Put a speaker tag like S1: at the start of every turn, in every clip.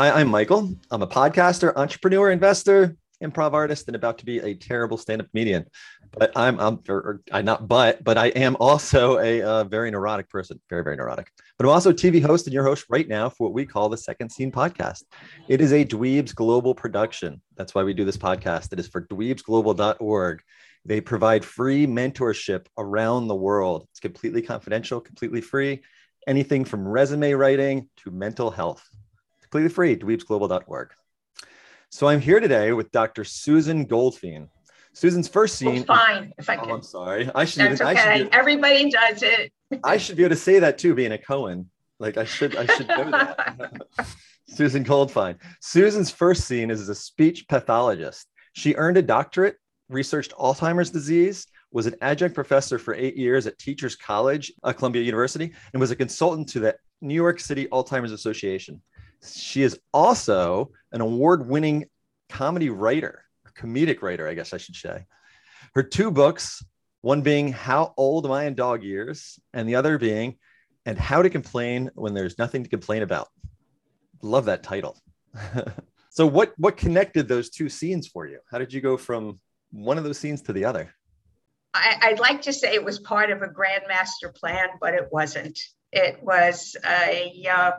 S1: Hi, I'm Michael. I'm a podcaster, entrepreneur, investor, improv artist, and about to be a terrible stand-up comedian. But I'm, I'm or, or I not but, but I am also a uh, very neurotic person, very very neurotic. But I'm also TV host and your host right now for what we call the Second Scene Podcast. It is a Dweebs Global production. That's why we do this podcast. It is for dweebsglobal.org. They provide free mentorship around the world. It's completely confidential, completely free. Anything from resume writing to mental health. Completely free, dweebsglobal.org. So I'm here today with Dr. Susan Goldfein. Susan's first scene.
S2: Well, fine, if I
S1: Oh. I'm sorry. I should.
S2: That's
S1: even- I
S2: okay.
S1: should, be,
S2: Everybody does it.
S1: I should be able to say that too, being a Cohen. Like I should. I should know that. Susan Goldfein. Susan's first scene is as a speech pathologist. She earned a doctorate, researched Alzheimer's disease, was an adjunct professor for eight years at Teachers College, uh, Columbia University, and was a consultant to the New York City Alzheimer's Association. She is also an award winning comedy writer, or comedic writer, I guess I should say. Her two books, one being How Old Am I in Dog Years, and the other being And How to Complain When There's Nothing to Complain About. Love that title. so what what connected those two scenes for you? How did you go from one of those scenes to the other?
S2: I, I'd like to say it was part of a grand master plan, but it wasn't. It was a uh,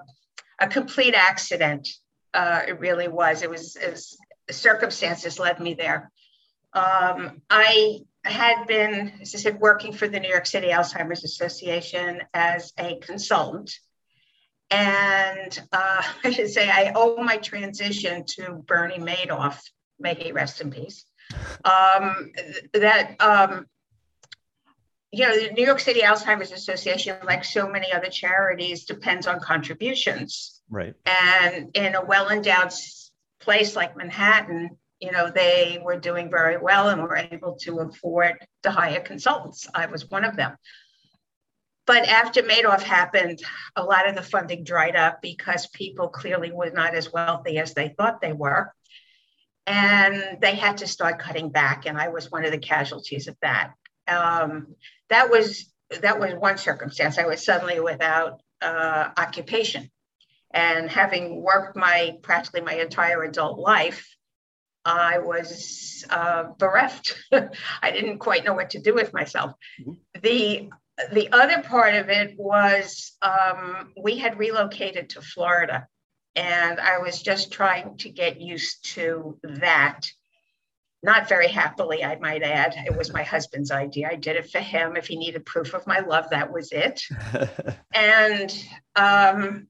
S2: a complete accident. Uh, it really was. It was, it was circumstances led me there. Um, I had been, as I said, working for the New York City Alzheimer's Association as a consultant. And uh, I should say, I owe my transition to Bernie Madoff, may he rest in peace. Um, that, um, you know, the New York City Alzheimer's Association, like so many other charities, depends on contributions.
S1: Right.
S2: And in a well endowed place like Manhattan, you know, they were doing very well and were able to afford to hire consultants. I was one of them. But after Madoff happened, a lot of the funding dried up because people clearly were not as wealthy as they thought they were. And they had to start cutting back. And I was one of the casualties of that. Um, that was that was one circumstance. I was suddenly without uh, occupation. And having worked my practically my entire adult life, I was uh, bereft. I didn't quite know what to do with myself.
S1: Mhm.
S2: The the other part of it was um, we had relocated to Florida, and I was just trying to get used to that. Not very happily, I might add. It was my husband's idea. I did it for him. If he needed proof of my love, that was it. And um,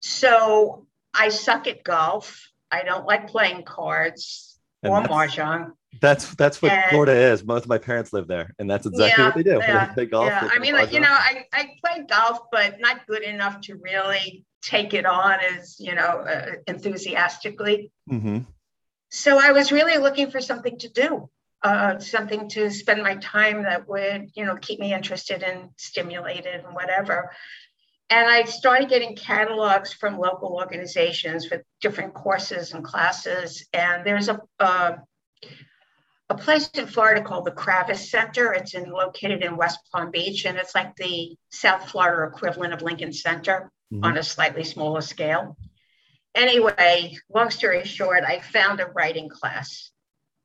S2: so I suck at golf. I don't like playing cards
S1: And
S2: or
S1: that's-
S2: mahjong.
S1: That's that's what
S2: And-
S1: Florida is. Most of my parents live there, and that's exactly what they do.
S2: Yeah,
S1: they play golf.
S2: yeah. I mean, like, you know, I, I play golf, but not good enough to really take it on as, you know, uh, enthusiastically.
S1: Mhm.
S2: So I was really looking for something to do, uh, something to spend my time that would, you know, keep me interested and stimulated and whatever. And I started getting catalogs from local organizations with different courses and classes. And there's a uh, a place in Florida called the Kravis Center. It's in, located in West Palm Beach, and it's like the South Florida equivalent of Lincoln Center
S1: Mhm.
S2: on a slightly smaller scale. Anyway, long story short, I found a writing class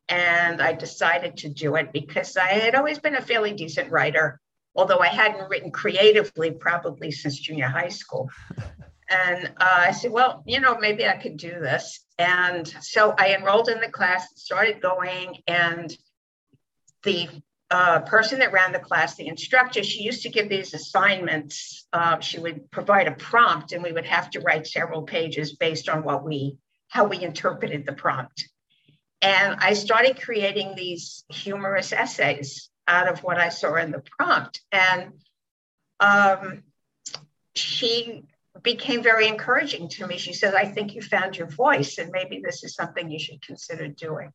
S2: and I decided to do it because I had always been a fairly decent writer, although I hadn't written creatively probably since junior high school. And uh, I said, well, you know, maybe I could do this. And so I enrolled in the class, started going, and the uh, person that ran the class, the instructor, she used to give these assignments. Uh, she would provide a prompt, and we would have to write several pages based on what we, how we interpreted the prompt. And I started creating these humorous essays out of what I saw in the prompt. And um, she became very encouraging to me. She said, I think you found your voice, and maybe this is something you should consider doing.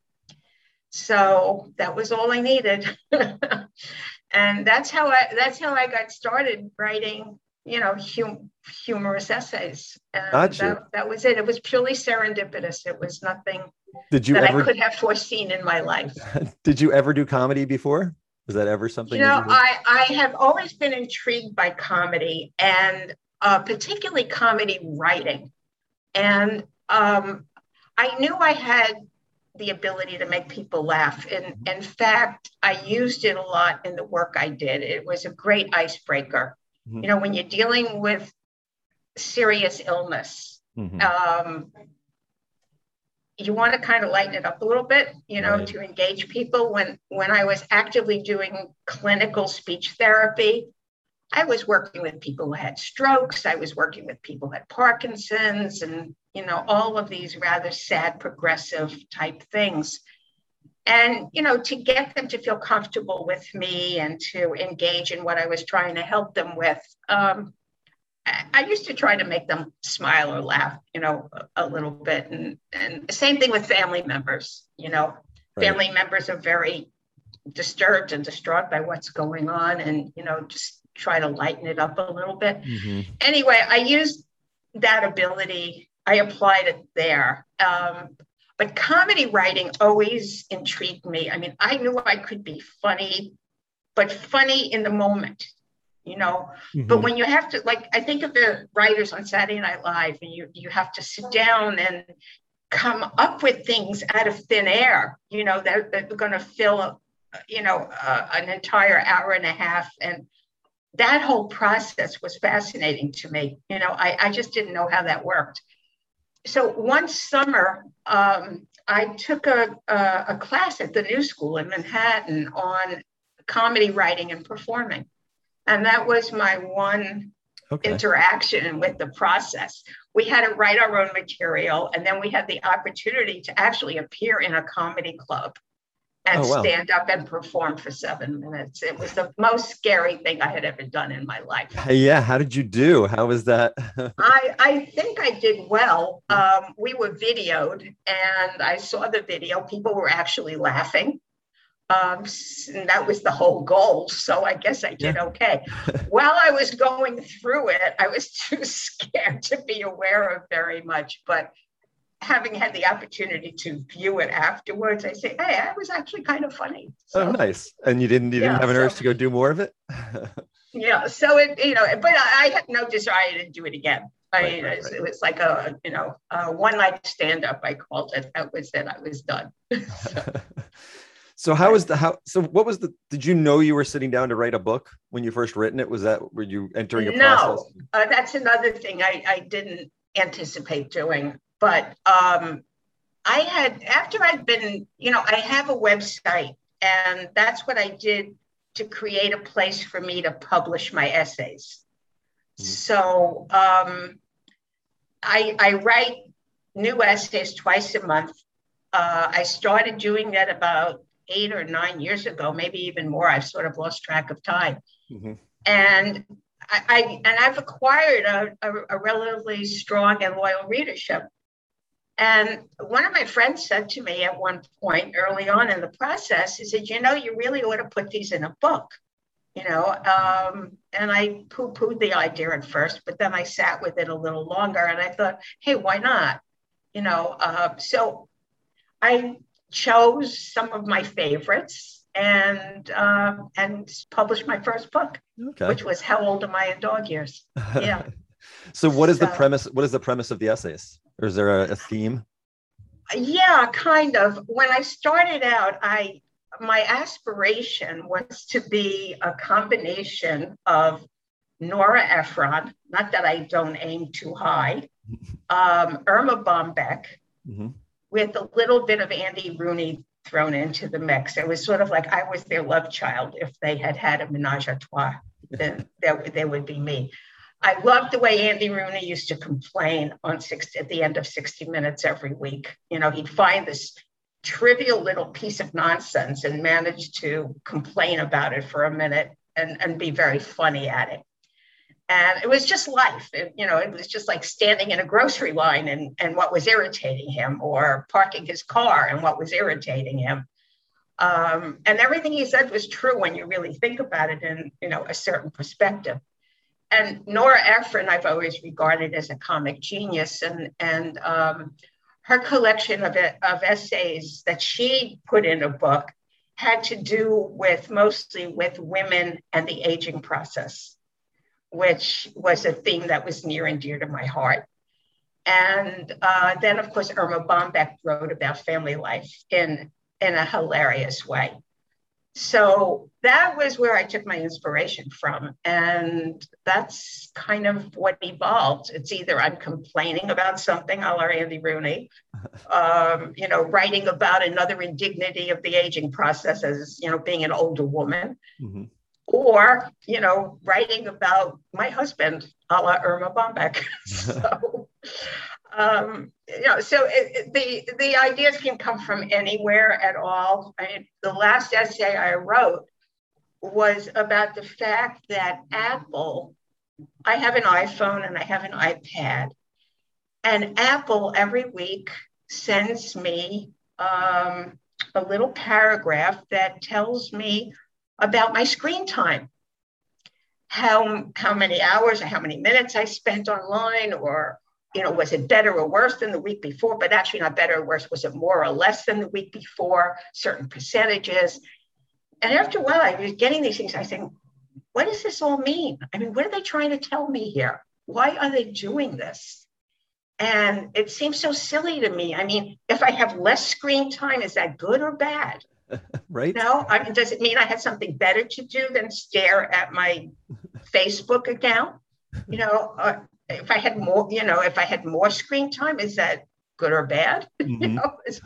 S2: So that was all I needed. and that's how I that's how I got started writing, you know, hum, humorous essays. And
S1: Gotcha.
S2: that, that was it. It was purely serendipitous. It was nothing
S1: Did you
S2: that I could have foreseen in my life.
S1: did you ever do comedy before? Was that ever something?
S2: You know,
S1: you?
S2: I, I have always been intrigued by comedy and uh, particularly comedy writing. And um, I knew I had the ability to make people laugh. And in fact, I used it a lot in the work I did. It was a great icebreaker. Mm-hmm. You know, when you're dealing with serious illness, mm-hmm. um, you want to kind of lighten it up a little bit, you know, right. to engage people. When when I was actively doing clinical speech therapy, I was working with people who had strokes. I was working with people who had Parkinson's and, you know, all of these rather sad progressive type things. And, you know, to get them to feel comfortable with me and to engage in what I was trying to help them with, um, I used to try to make them smile or laugh, you know, a, a little bit. And, and same thing with family members, you know, right. family members are very disturbed and distraught by what's going on and, you know, just try to lighten it up a little bit. Mm-hmm. Anyway, I used that ability, I applied it there. Um, but comedy writing always intrigued me. I mean, I knew I could be funny, but funny in the moment, you know. Mm-hmm. But when you have to, like, I think of the writers on Saturday Night Live, and you you have to sit down and come up with things out of thin air, you know, that, that are going to fill, you know, uh, an entire hour and a half. And that whole process was fascinating to me. You know, I, I just didn't know how that worked. So one summer, um, I took a, a, a, class at the New School in Manhattan on comedy writing and performing. And that was my one okay. interaction with the process. We had to write our own material, and then we had the opportunity to actually appear in a comedy club and oh, wow. stand up and perform for seven minutes. It was the most scary thing I had ever done in my life.
S1: Yeah. How did you do? How was that?
S2: I, I think I did well. Um, we were videoed and I saw the video. People were actually laughing. Um, and that was the whole goal. So I guess I did yeah. okay. While I was going through it, I was too scared to be aware of very much, but having had the opportunity to view it afterwards, I say, hey, I was actually kind of funny.
S1: So, oh, nice. And you didn't you yeah, didn't have an urge to go do more of it?
S2: yeah. So it, you know, but I, I, had no desire to do it again. I right, right, right. it was like a, you know, a one night stand up. I called it. That was it. I was done.
S1: so. So how was the how so what was the did you know you were sitting down to write a book when you first written it was that were you entering a no, process
S2: no uh, that's another thing I, I didn't anticipate doing but um, I had, after I'd been, you know, I have a website, and that's what I did to create a place for me to publish my essays. Mm-hmm. So um, I, I write new essays twice a month. Uh, I started doing that about eight or nine years ago, maybe even more. I've sort of lost track of time. Mm-hmm. And I, I, and I've acquired a, a, a, relatively strong and loyal readership. And one of my friends said to me at one point early on in the process, he said, You know, you really ought to put these in a book. You know, um, and I poo pooed the idea at first, but then I sat with it a little longer and I thought, Hey, why not? You know, uh, so I chose some of my favorites and uh, and published my first book, okay. which was How Old Am I in Dog Years? Yeah.
S1: so, what is so, the premise? What is the premise of the essays? or is there a, a theme?
S2: Yeah, kind of. When I started out, I my aspiration was to be a combination of Nora Ephron, not that I don't aim too high, um, Erma Bombeck, mm-hmm. With a little bit of Andy Rooney thrown into the mix. It was sort of like I was their love child. If they had had a menage a trois, then that, they would be me. I loved the way Andy Rooney used to complain on 60, at the end of 60 Minutes every week. You know, he'd find this trivial little piece of nonsense and manage to complain about it for a minute and, and be very funny at it. And it was just life. It, you know, it was just like standing in a grocery line and, and what was irritating him, or parking his car and what was irritating him. Um, and everything he said was true when you really think about it in, you know, a certain perspective and Nora Ephron, I've always regarded as a comic genius, and and um, her collection of of essays that she put in a book had to do with mostly with women and the aging process, which was a theme that was near and dear to my heart. And uh, then, of course, Erma Bombeck wrote about family life in, in a hilarious way. So that was where I took my inspiration from. And that's kind of what evolved. It's either I'm complaining about something, a la Andy Rooney, um, you know, writing about another indignity of the aging process as, you know, being an older woman. Mm-hmm or you know writing about my husband a la erma bombeck. So um, you know so it, it, the the ideas can come from anywhere at all. I mean, the last essay i wrote was about the fact that apple i have an iphone and i have an ipad and apple every week sends me um, a little paragraph that tells me about my screen time. How, how many hours or how many minutes I spent online, or you know, was it better or worse than the week before? But actually, not better or worse. Was it more or less than the week before? Certain percentages. And after a while, I was getting these things. I think, what does this all mean? I mean, what are they trying to tell me here? Why are they doing this? And it seems so silly to me. I mean, if I have less screen time, is that good or bad?
S1: right?
S2: No, I mean, does it mean I had something better to do than stare at my Facebook account? You know, uh, if I had more, you know, if I had more screen time, is that good or bad? Mm-hmm. you know, is,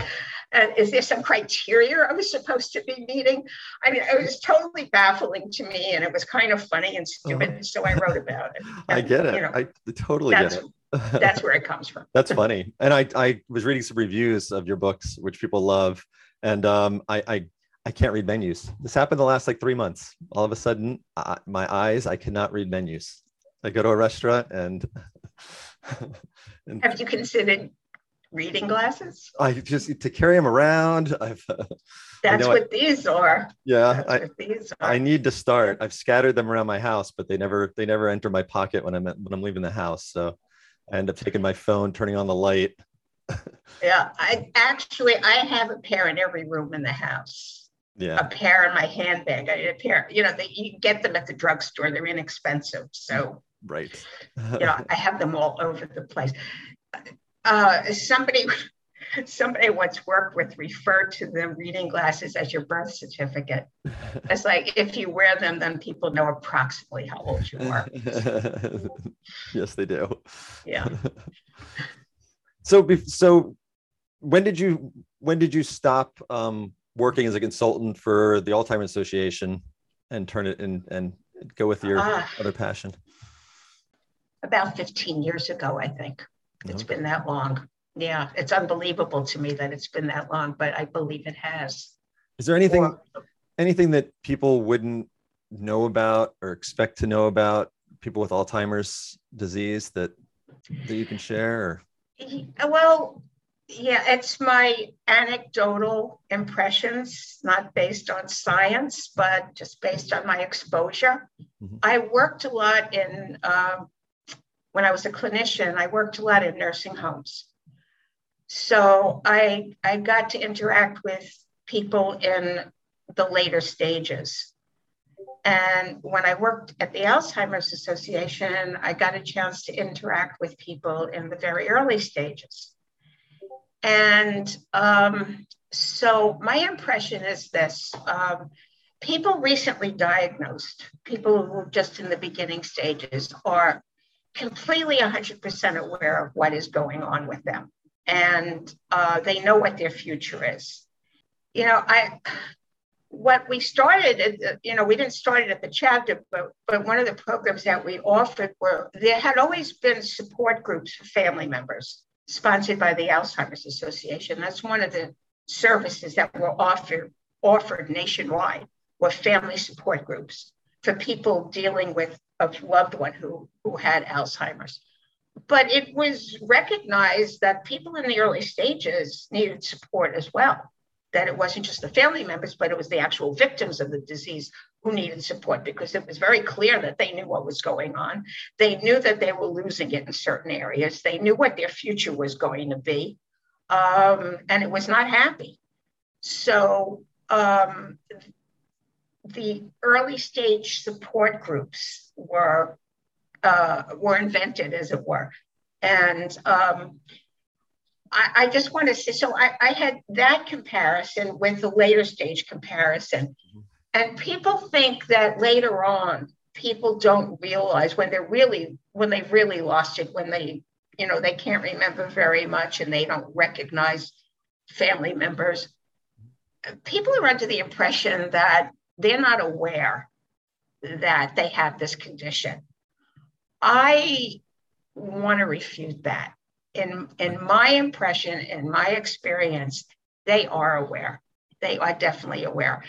S2: uh, is there some criteria I was supposed to be meeting? I mean, it was totally baffling to me, and it was kind of funny and stupid. Uh-huh. So I wrote about it. And,
S1: I get it. You know, I totally get it.
S2: that's where it comes from.
S1: That's funny. And I, I was reading some reviews of your books, which people love and um, I, I I can't read menus. This happened the last like three months. All of a sudden, uh, my eyes I cannot read menus. I go to a restaurant and,
S2: and have you considered reading glasses?
S1: I just to carry them around. I've. Uh,
S2: That's what I, these are.
S1: Yeah, I, these are. I need to start. I've scattered them around my house, but they never they never enter my pocket when I'm when I'm leaving the house. So I end up taking my phone, turning on the light,
S2: yeah, I actually I have a pair in every room in the house.
S1: Yeah,
S2: a pair in my handbag. I a pair. You know, they, you get them at the drugstore. They're inexpensive, so
S1: right.
S2: you know, I have them all over the place. Uh, somebody, somebody once worked with referred to the reading glasses as your birth certificate. It's like if you wear them, then people know approximately how old you are.
S1: yes, they do.
S2: Yeah.
S1: So, so when did you when did you stop um, working as a consultant for the Alzheimer's Association and turn it in and go with your uh, other passion?
S2: About 15 years ago, I think. It's okay. been that long. Yeah, it's unbelievable to me that it's been that long, but I believe it has.
S1: Is there anything or, anything that people wouldn't know about or expect to know about people with Alzheimer's disease that that you can share? Or?
S2: Well, yeah, it's my anecdotal impressions, not based on science, but just based on my exposure. Mm-hmm. I worked a lot in, um, when I was a clinician, I worked a lot in nursing homes. So I, I got to interact with people in the later stages. And when I worked at the Alzheimer's Association, I got a chance to interact with people in the very early stages. And um, so my impression is this um, people recently diagnosed, people who are just in the beginning stages, are completely 100% aware of what is going on with them. And uh, they know what their future is. You know, I what we started, uh, uh, you know, we didn't start it at the chapter, but, but one of the programs that we offered were there had always been support groups for family members sponsored by the Alzheimer's Association. That's one of the services that were offered offered nationwide were family support groups for people dealing with a loved one who, who had Alzheimer's. But it was recognized that people in the early stages needed support as well that it wasn't just the family members, but it was the actual victims of the disease who needed support because it was very clear that they knew what was going on. They knew that they were losing it in certain areas. They knew what their future was going to be, um, and it was not happy. So um, the early stage support groups were uh, were invented, as it were, And um, I, I, just want to say so I, I, had that comparison with the later stage comparison. Mm-hmm. And people think that later on, people don't realize when they're really, when they've really lost it, when they, you know, they can't remember very much and they don't recognize family members. People are under the impression that they're not aware that they have this condition. I want to refute that. In, in my impression, in my experience, they are aware. They are definitely aware.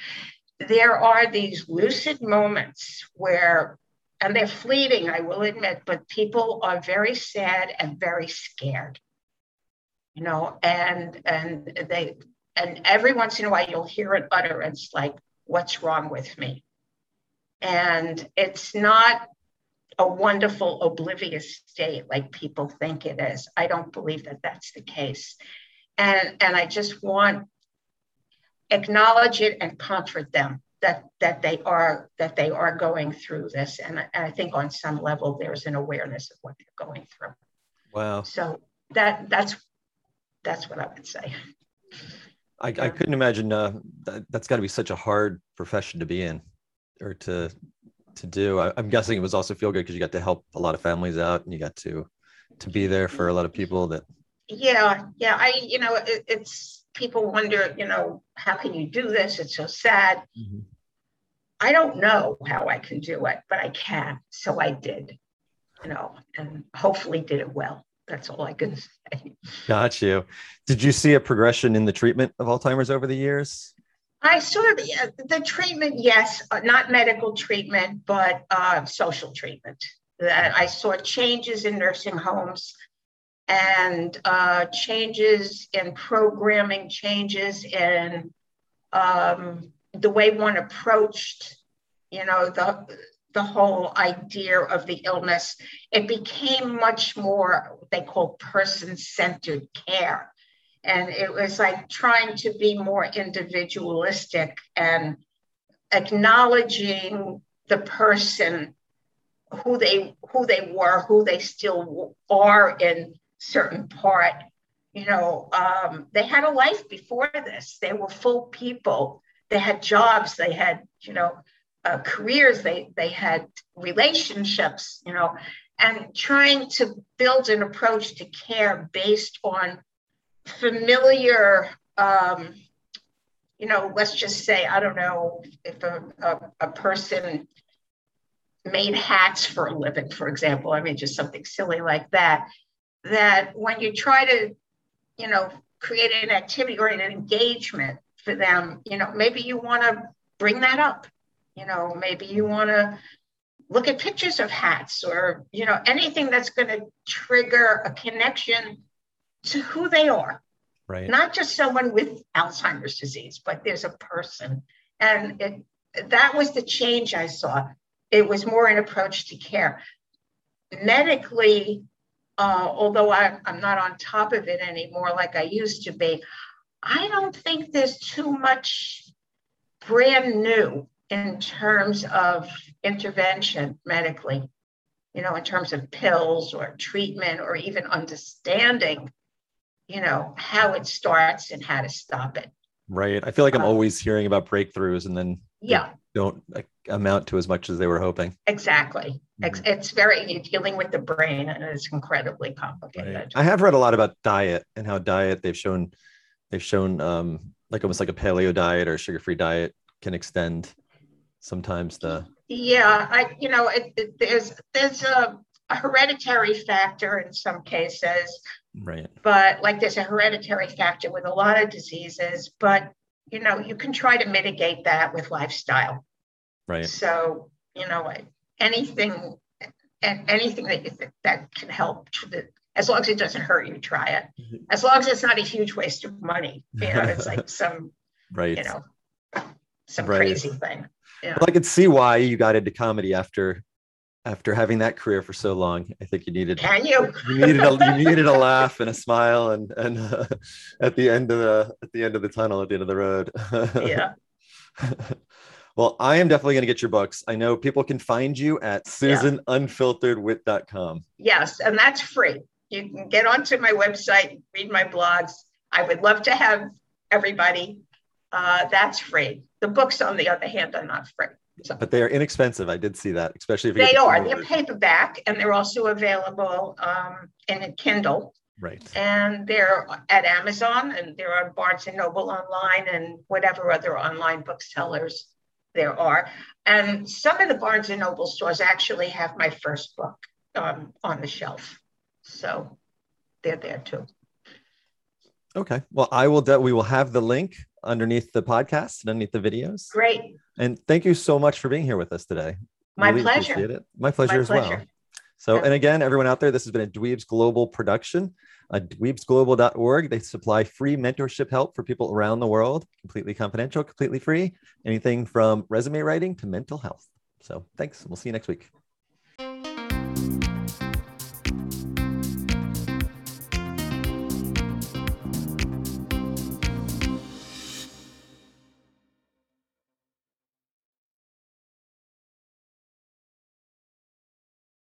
S2: There are these lucid moments where, and they're fleeting, I will admit, but people are very sad and very scared. You know, and and they and every once in a while you'll hear an utterance like, what's wrong with me? And it's not a wonderful oblivious state like people think it is. I don't believe that that's the case. And, and I just want acknowledge it and comfort them that that they are that they are going through this and I, and I think on some level there's an awareness of what they're going through
S1: wow
S2: so that that's that's what i would say
S1: i, I couldn't imagine uh, that, that's got to be such a hard profession to be in or to to do. I, am guessing it was also feel good because you got to help a lot of families out and you got to to be there for a lot of people that.
S2: Yeah, yeah. I you know it, it's people wonder you know how can you do this? It's so sad. Mm-hmm. I don't know how I can do it, but I can. So I did, you know, and hopefully did it well. That's all I can say.
S1: Got you. Did you see a progression in the treatment of Alzheimer's over the years?
S2: I sort of the treatment, yes, uh, not medical treatment, but uh, social treatment. I saw changes in nursing homes and uh, changes in programming, changes in um, the way one approached, you know, the the whole idea of the illness. It became much more what they call person-centered care and it was like trying to be more individualistic and acknowledging the person who they who they were who they still are in certain part. You know um, they had a life before this. They were full people. They had jobs. They had you know uh, careers. They they had relationships you know. And trying to build an approach to care based on familiar, um, you know, let's just say, I don't know if a, a, a person made hats for a living, for example, I mean, just something silly like that, that when you try to, you know, create an activity or an engagement for them, you know, maybe you want to bring that up. You know, maybe you want to look at pictures of hats or, you know, anything that's going to trigger a connection to who they are.
S1: Right.
S2: Not just someone with Alzheimer's disease, but there's a person. And it, that was the change I saw. It was more an approach to care. Medically, uh, although I, I'm not on top of it anymore like I used to be, I don't think there's too much brand new in terms of intervention medically, you know, in terms of pills or treatment or even understanding you know, how it starts and how to stop it.
S1: Right. I feel like I'm um, always hearing about breakthroughs and then
S2: yeah,
S1: don't amount to as much as they were hoping.
S2: Exactly. Mm-hmm. It's very dealing with the brain and it's incredibly complicated. Right.
S1: I have read a lot about diet and how diet they've shown they've shown um like almost like a paleo diet or sugar-free diet can extend sometimes the
S2: yeah i you know it, it, there's there's a, a hereditary factor in some cases
S1: Right.
S2: But like there's a hereditary factor with a lot of diseases, but you know, you can try to mitigate that with lifestyle.
S1: Right.
S2: So, you know, anything and anything that you think that can help as long as it doesn't hurt you, try it. Mm-hmm. As long as it's not a huge waste of money. You know, it's like some
S1: right,
S2: you know, some right. crazy thing.
S1: Yeah. Well, I could see why you got into comedy after after having that career for so long, I think you needed
S2: Can you?
S1: you needed a you needed a laugh and a smile and and uh, at the end of the at the end of the tunnel at the end of the road.
S2: yeah.
S1: well, I am definitely going to get your books. I know people can find you at susanunfilteredwit.com.
S2: Yes, and that's free. You can get onto my website, read my blogs. I would love to have everybody. Uh, that's free. The books, on the other hand, are not free.
S1: But they are inexpensive. I did see that, especially if
S2: they are. They're paperback, and they're also available um, in a Kindle.
S1: Right.
S2: And they're at Amazon, and they're on Barnes and Noble online, and whatever other online booksellers there are. And some of the Barnes and Noble stores actually have my first book um, on the shelf, so they're there too.
S1: Okay. Well, I will. De- we will have the link underneath the podcast and underneath the videos.
S2: Great.
S1: And thank you so much for being here with us today.
S2: My really pleasure. Appreciate
S1: it. My pleasure My as pleasure. well. So, and again, everyone out there, this has been a Dweebs Global production. Uh, dweebsglobal.org. They supply free mentorship help for people around the world, completely confidential, completely free. Anything from resume writing to mental health. So, thanks. We'll see you next week.